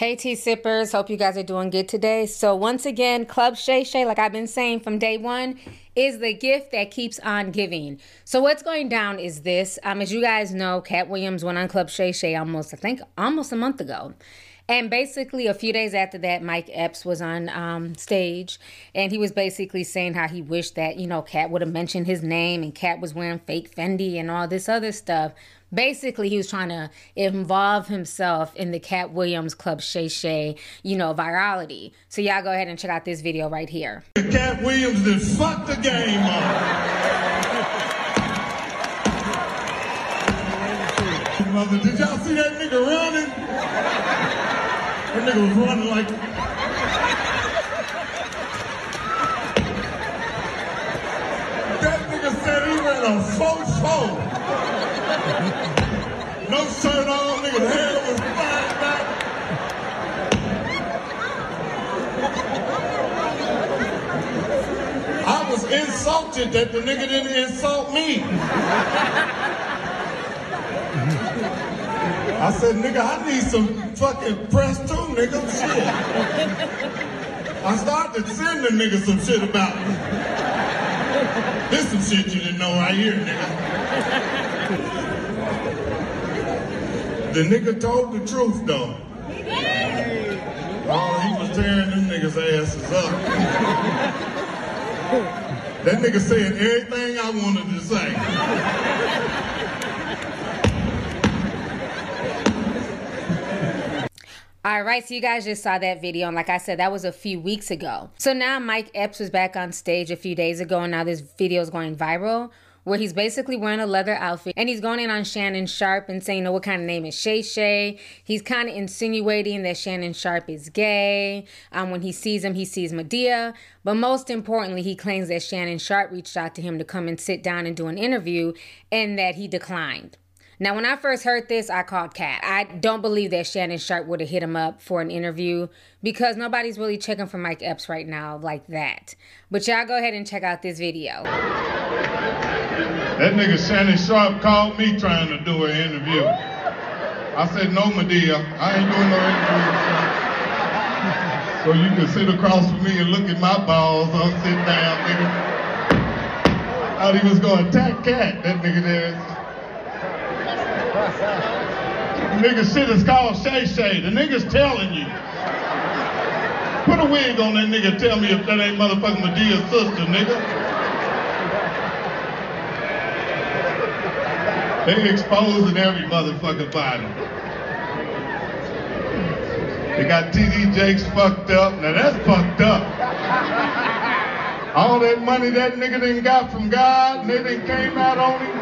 Hey, tea sippers. Hope you guys are doing good today. So, once again, Club Shay Shay, like I've been saying from day one, is the gift that keeps on giving. So, what's going down is this. Um, as you guys know, Katt Williams went on Club Shay Shay almost, I think, almost a month ago. And basically, a few days after that, Mike Epps was on um, stage, and he was basically saying how he wished that you know Katt would have mentioned his name, and Katt was wearing fake Fendi and all this other stuff. Basically, he was trying to involve himself in the Katt Williams Club Shay Shay, you know, virality. So y'all go ahead and check out this video right here. Katt Williams done fucked the game up. Mother, did y'all see that nigga running? That nigga was running like. That nigga said he ran a faux. No shirt on, nigga's hair was flying back. I was insulted that the nigga didn't insult me. I said, nigga, I need some fucking press too, nigga. Shit. I started sending send the nigga some shit about me. This some shit you didn't know right here, nigga. The nigga told the truth, though. Oh, he was tearing them niggas' asses up. That nigga said everything I wanted to say. All right, so you guys just saw that video, and like I said, that was a few weeks ago. So now Mike Epps was back on stage a few days ago, and now this video is going viral, where he's basically wearing a leather outfit, and he's going in on Shannon Sharpe and saying, "No, what kind of name is Shay Shay?" He's kind of insinuating that Shannon Sharpe is gay. Um, when he sees him, he sees Madea, but most importantly, he claims that Shannon Sharpe reached out to him to come and sit down and do an interview, and that he declined. Now, when I first heard this, I called Cat. I don't believe that Shannon Sharpe would have hit him up for an interview because nobody's really checking for Mike Epps right now like that. But y'all go ahead and check out this video. That nigga Shannon Sharpe called me trying to do an interview. I said, no, Madea, I ain't doing no interview. So you can sit across from me and look at my balls. I'm sitting down, nigga. Thought he was gonna attack Katt, that nigga there. Nigga shit is called Shay Shay. The nigga's telling you. Put a wig on that nigga tell me if that ain't motherfucking Madea's sister, nigga. They exposing every motherfucking body. They got TD Jakes fucked up. Now that's fucked up. All that money that nigga done got from God, done came out on him.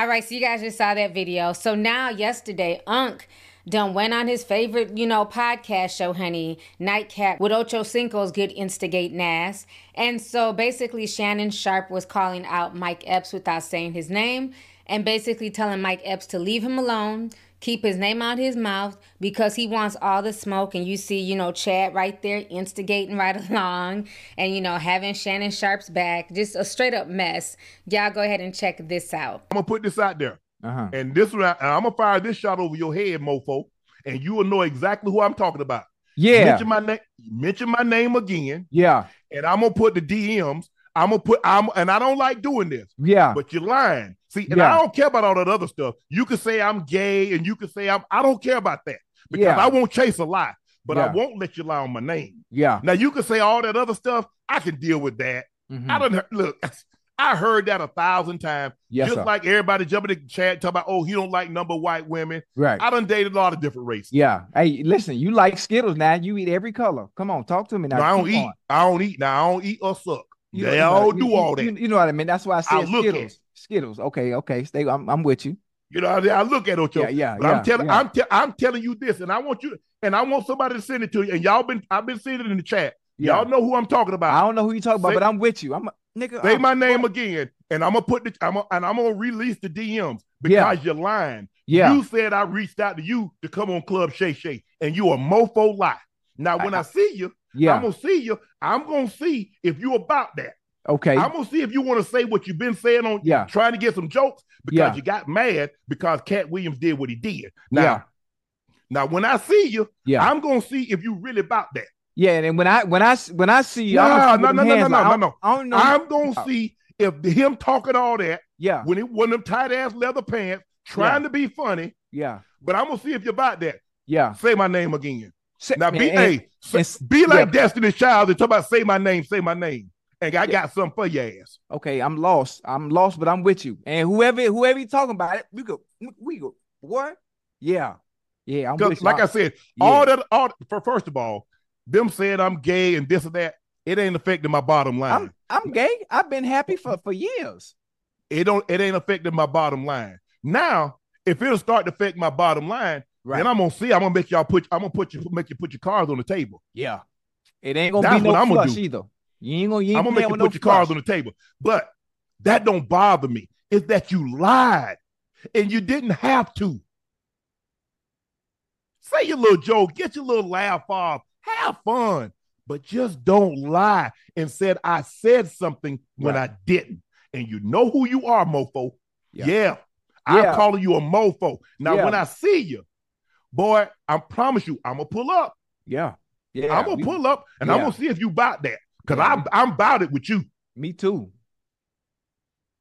All right, so you guys just saw that video. So now, yesterday, Unc done went on his favorite, you know, podcast show, honey, Nightcap with Ocho Cinco's Good Instigate Nas. And so basically, Shannon Sharpe was calling out Mike Epps without saying his name and basically telling Mike Epps to leave him alone, keep his name out his mouth because he wants all the smoke. And you see, you know, Chad right there instigating right along and, you know, having Shannon Sharpe's back. Just a straight up mess. Y'all go ahead and check this out. I'm gonna put this out there, Uh-huh. and this one, I- I'm gonna fire this shot over your head, mofo, and you will know exactly who I'm talking about. Yeah. Mention my name. Mention my name again, Yeah. and I'm gonna put the DMs. I'm gonna put. I'm, and I don't like doing this, Yeah. but you're lying. See, and Yeah. I don't care about all that other stuff. You can say I'm gay, and you can say I'm. I don't care about that because Yeah. I won't chase a lie, but I won't let you lie on my name. Yeah. Now you can say all that other stuff. I can deal with that. Mhm. I don't look. I heard that a thousand times. Yes, just sir. like everybody jumping in the chat talk about, oh, he don't like number white women. Right. I done dated a lot of different races. Yeah. Hey, listen, you like Skittles now. You eat every color. Come on, talk to me now. No, I don't Keep eat. on. I don't eat. Now I don't eat or suck. You- they know- all you- do you- all that. You, know what I mean? That's why I said I look at Skittles. Okay, okay. Stay. I'm, I'm with you. You know, I, I look at Ocho. Yeah, yeah, But yeah, I'm telling, yeah. I'm, te- I'm telling you this, and I want you, and I want somebody to send it to you. And y'all been, I've been seeing it in the chat. Yeah. Y'all know who I'm talking about. I don't know who you talking about, Say- but I'm with you. I'm a, nigga. Say I'm- my name again, and I'm gonna put the, I'm gonna, and I'm gonna release the DMs because you're lying. Yeah. You said I reached out to you to come on Club Shay Shay, and you a mofo lie. Now, when I, I- see you, Yeah. I'm gonna see you. I'm gonna see if you about that. Okay. I'm gonna see if you want to say what you've been saying on Yeah. trying to get some jokes because Yeah. you got mad because Katt Williams did what he did. Now, Yeah. now when I see you, Yeah. I'm gonna see if you really about that. yeah. And then when I when I when I see you, No, I'm no, no, no, no, no, no. I don't know. I'm gonna Oh. see if him talking all that yeah. when it one of them tight ass leather pants trying Yeah. to be funny, Yeah. but I'm gonna see if you're about that. Yeah. Say my name again. Say- Now be and- and be like yeah. Destiny's Child and talk about say my name, say my name. And I got something for your ass. Okay, I'm lost. I'm lost, but I'm with you. And whoever whoever you talking about it, we go we go what? Yeah. Yeah, I'm with you. like I said, yeah. all that all for first of all, them saying I'm gay and this and that, it ain't affecting my bottom line. I'm I'm gay. I've been happy for for years. it don't it ain't affecting my bottom line. Now, if it'll start to affect my bottom line, Right. then I'm gonna see. I'm gonna make y'all put. I'm gonna put you make you put your cards on the table. yeah. It ain't gonna That's be no what I'm gonna flush either. You ain't gonna you ain't I'm gonna make you with put no your cards on the table. But that don't bother me. It's that you lied and you didn't have to. Say your little joke, get your little laugh off, have fun, but just don't lie and said I said something when Right. I didn't. And you know who you are, mofo. Yeah. Yeah. I'm Yeah. calling you a mofo. Now, Yeah. when I see you, boy, I promise you, I'm gonna pull up. Yeah. Yeah. I'm gonna we- pull up and I'm gonna see if you about that. Cause I'm I'm about it with you. Me too.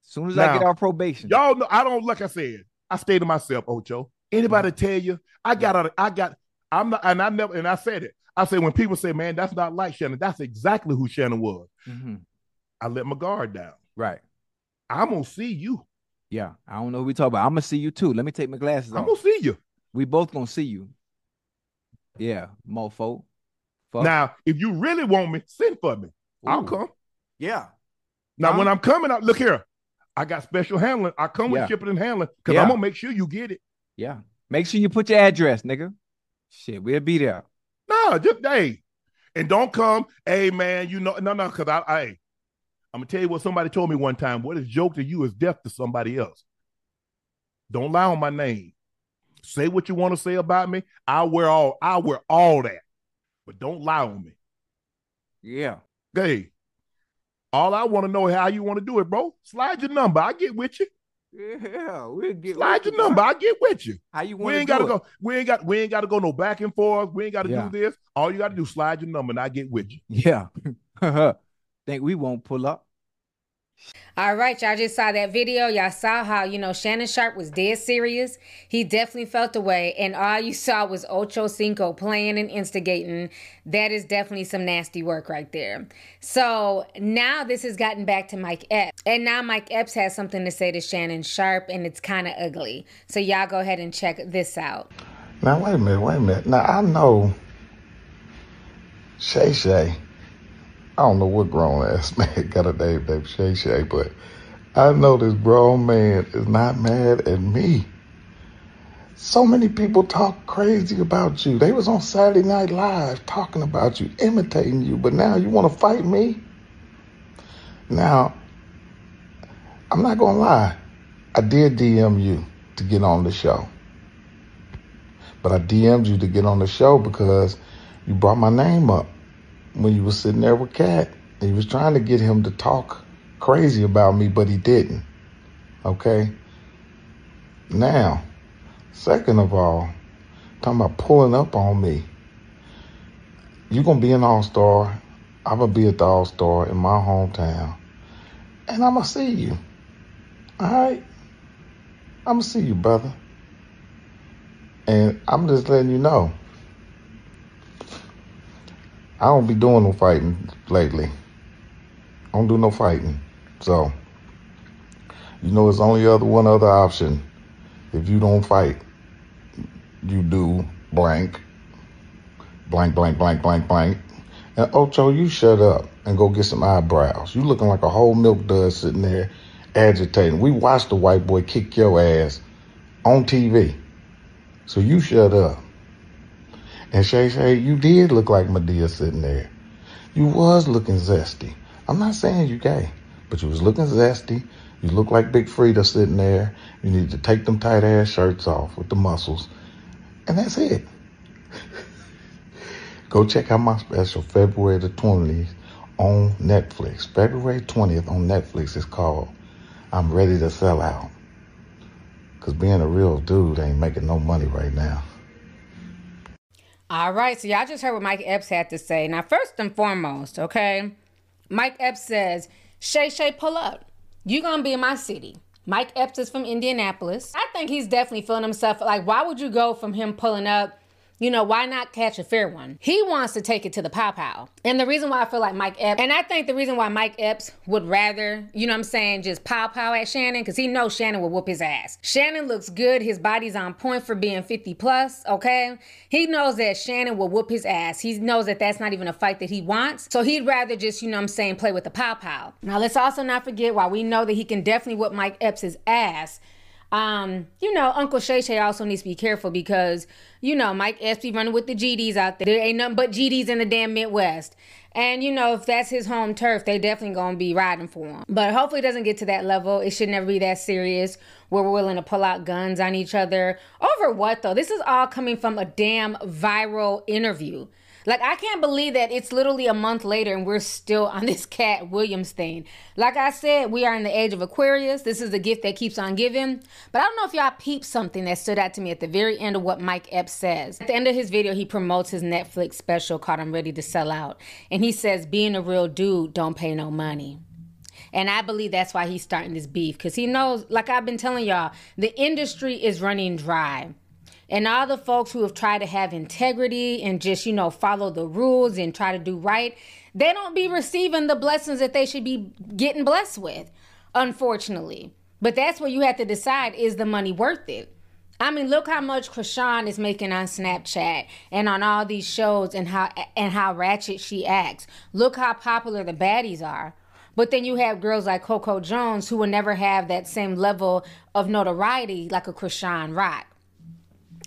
As soon as I get Now, out probation. Y'all know I don't like I said, I stay to myself, Ocho. Anybody tell you I got I got I'm not and I never and I said it. I said when people say, man, that's not like Shannon, that's exactly who Shannon was. Mhm. I let my guard down. Right. I'm gonna see you. Yeah. I don't know who we talk about. I'm gonna see you too. Let me take my glasses I'm off. gonna see you. We both gonna see you. Yeah, mofo. Fuck. Now, if you really want me, send for me. I'll come. Yeah. Now, Huh? when I'm coming I, look here. I got special handling. I come with shipping and handling because Yeah. I'm gonna make sure you get it. Yeah. Make sure you put your address, nigga. Shit, we'll be there. No, just hey, and don't come, hey man, you know, no, no, because I, I, I'm gonna tell you what somebody told me one time. What is joke to you is death to somebody else. Don't lie on my name. Say what you want to say about me. I'll wear all, I'll wear all that, but don't lie on me. Yeah. Hey, all I want to know how you want to do it, bro. Slide your number. I get with you. Yeah. We'll get Slide your number. I get with you. How you want? We ain't to gotta it? go. We ain't got. We ain't got to go no back and forth. We ain't got to Yeah. do this. All you got to do slide your number, and I get with you. Yeah. Think we won't pull up? All right, y'all just saw that video. Y'all saw how, you know, Shannon Sharpe was dead serious. He definitely felt the way. And all you saw was Ocho Cinco playing and instigating. That is definitely some nasty work right there. So now this has gotten back to Mike Epps. And now Mike Epps has something to say to Shannon Sharpe, and it's kind of ugly. So y'all go ahead and check this out. Now wait a minute, wait a minute. Now I know Shay Shay. I don't know what grown ass man got a name named Shay Shay, but I know this grown man is not mad at me. So many people talk crazy about you. They was on Saturday Night Live talking about you, imitating you, but now you want to fight me? Now, I'm not gonna lie. I did DM you to get on the show. But I DM'd you to get on the show because you brought my name up when you was sitting there with Katt. And you was trying to get him to talk crazy about me, but he didn't. Okay? Now, second of all, talking about pulling up on me. You're gonna be an all-star. I'm gonna be at the all-star in my hometown. And I'm gonna see you. Alright? I'm gonna see you, brother. And I'm just letting you know. I don't be doing no fighting lately. I don't do no fighting. So, you know, it's only other one other option. If you don't fight, you do blank, blank, blank, blank, blank, blank. And Ocho, you shut up and go get some eyebrows. You looking like a whole milk dud sitting there agitating. We watched the white boy kick your ass on TV. So you shut up. And Shay Shay, you did look like Madea sitting there. You was looking zesty. I'm not saying you gay, but you was looking zesty. You look like Big Freedia sitting there. You need to take them tight ass shirts off with the muscles. And that's it. Go check out my special February the 20th on Netflix. February 20th on Netflix is called I'm Ready to Sell Out. Because being a real dude ain't making no money right now. All right, so y'all just heard what Mike Epps had to say. Now, first and foremost, okay, Mike Epps says, Shay Shay, pull up. You gonna be in my city. Mike Epps is from Indianapolis. I think he's definitely feeling himself. Like, why would you go from him pulling up you know, why not catch a fair one? He wants to take it to the pow pow. And the reason why I feel like Mike Epps, and I think the reason why Mike Epps would rather, you know I'm saying, just pow pow at Shannon, because he knows Shannon will whoop his ass. Shannon looks good. His body's on point for being 50 plus, okay? He knows that Shannon will whoop his ass. He knows that that's not even a fight that he wants. So he'd rather just, you know I'm saying, play with the pow pow. Now, let's also not forget, while we know that he can definitely whoop Mike Epps' ass, um, you know, Uncle Shay Shay also needs to be careful because, you know, Mike be running with the GDs out there. There ain't nothing but GDs in the damn Midwest. And, you know, if that's his home turf, they definitely gonna be riding for him. But hopefully it doesn't get to that level. It should never be that serious where we're willing to pull out guns on each other. Over what though? This is all coming from a damn viral interview. Like, I can't believe that it's literally a month later and we're still on this Katt Williams thing. Like I said, we are in the age of Aquarius. This is the gift that keeps on giving. But I don't know if y'all peeped something that stood out to me at the very end of what Mike Epps says. At the end of his video, he promotes his Netflix special called I'm Ready to Sell Out. And he says, being a real dude don't pay no money. And I believe that's why he's starting this beef because he knows, like I've been telling y'all, the industry is running dry and all the folks who have tried to have integrity and just you know follow the rules and try to do right they don't be receiving the blessings that they should be getting blessed with unfortunately but that's where you have to decide is the money worth it I mean, look how much Chrisean is making on Snapchat and on all these shows, and how and how ratchet she acts. Look how popular the baddies are. But then you have girls like Coco Jones who will never have that same level of notoriety like a Chrisean Rock.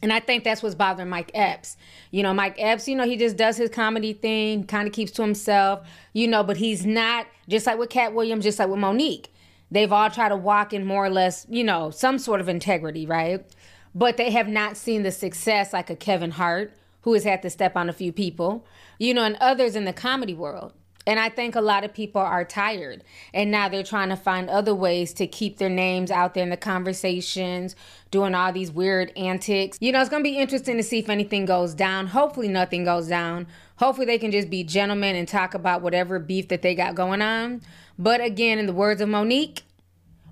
And I think that's what's bothering Mike Epps. You know, Mike Epps, you know, he just does his comedy thing, kind of keeps to himself, you know, but he's not, just like with Katt Williams, just like with Mo'Nique. They've all tried to walk in more or less, you know, some sort of integrity, right? But they have not seen the success like a Kevin Hart, who has had to step on a few people, you know, and others in the comedy world. And I think a lot of people are tired and now they're trying to find other ways to keep their names out there in the conversations, doing all these weird antics. You know, it's going to be interesting to see if anything goes down. Hopefully, nothing goes down. Hopefully, they can just be gentlemen and talk about whatever beef that they got going on. But again, in the words of Mo'Nique,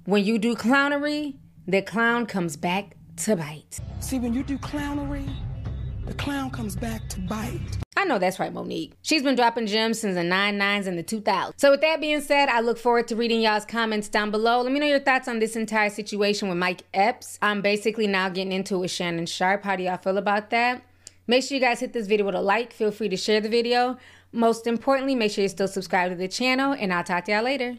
when you do clownery, the clown comes back to bite. See, when you do clownery, the clown comes back to bite. I know that's right, Mo'Nique. She's been dropping gems since the 99s and the 2000s. So with that being said, I look forward to reading y'all's comments down below. Let me know your thoughts on this entire situation with Mike Epps. I'm basically now getting into it with Shannon Sharpe. How do y'all feel about that? Make sure you guys hit this video with a like. Feel free to share the video. Most importantly, make sure you're still subscribed to the channel, and I'll talk to y'all later.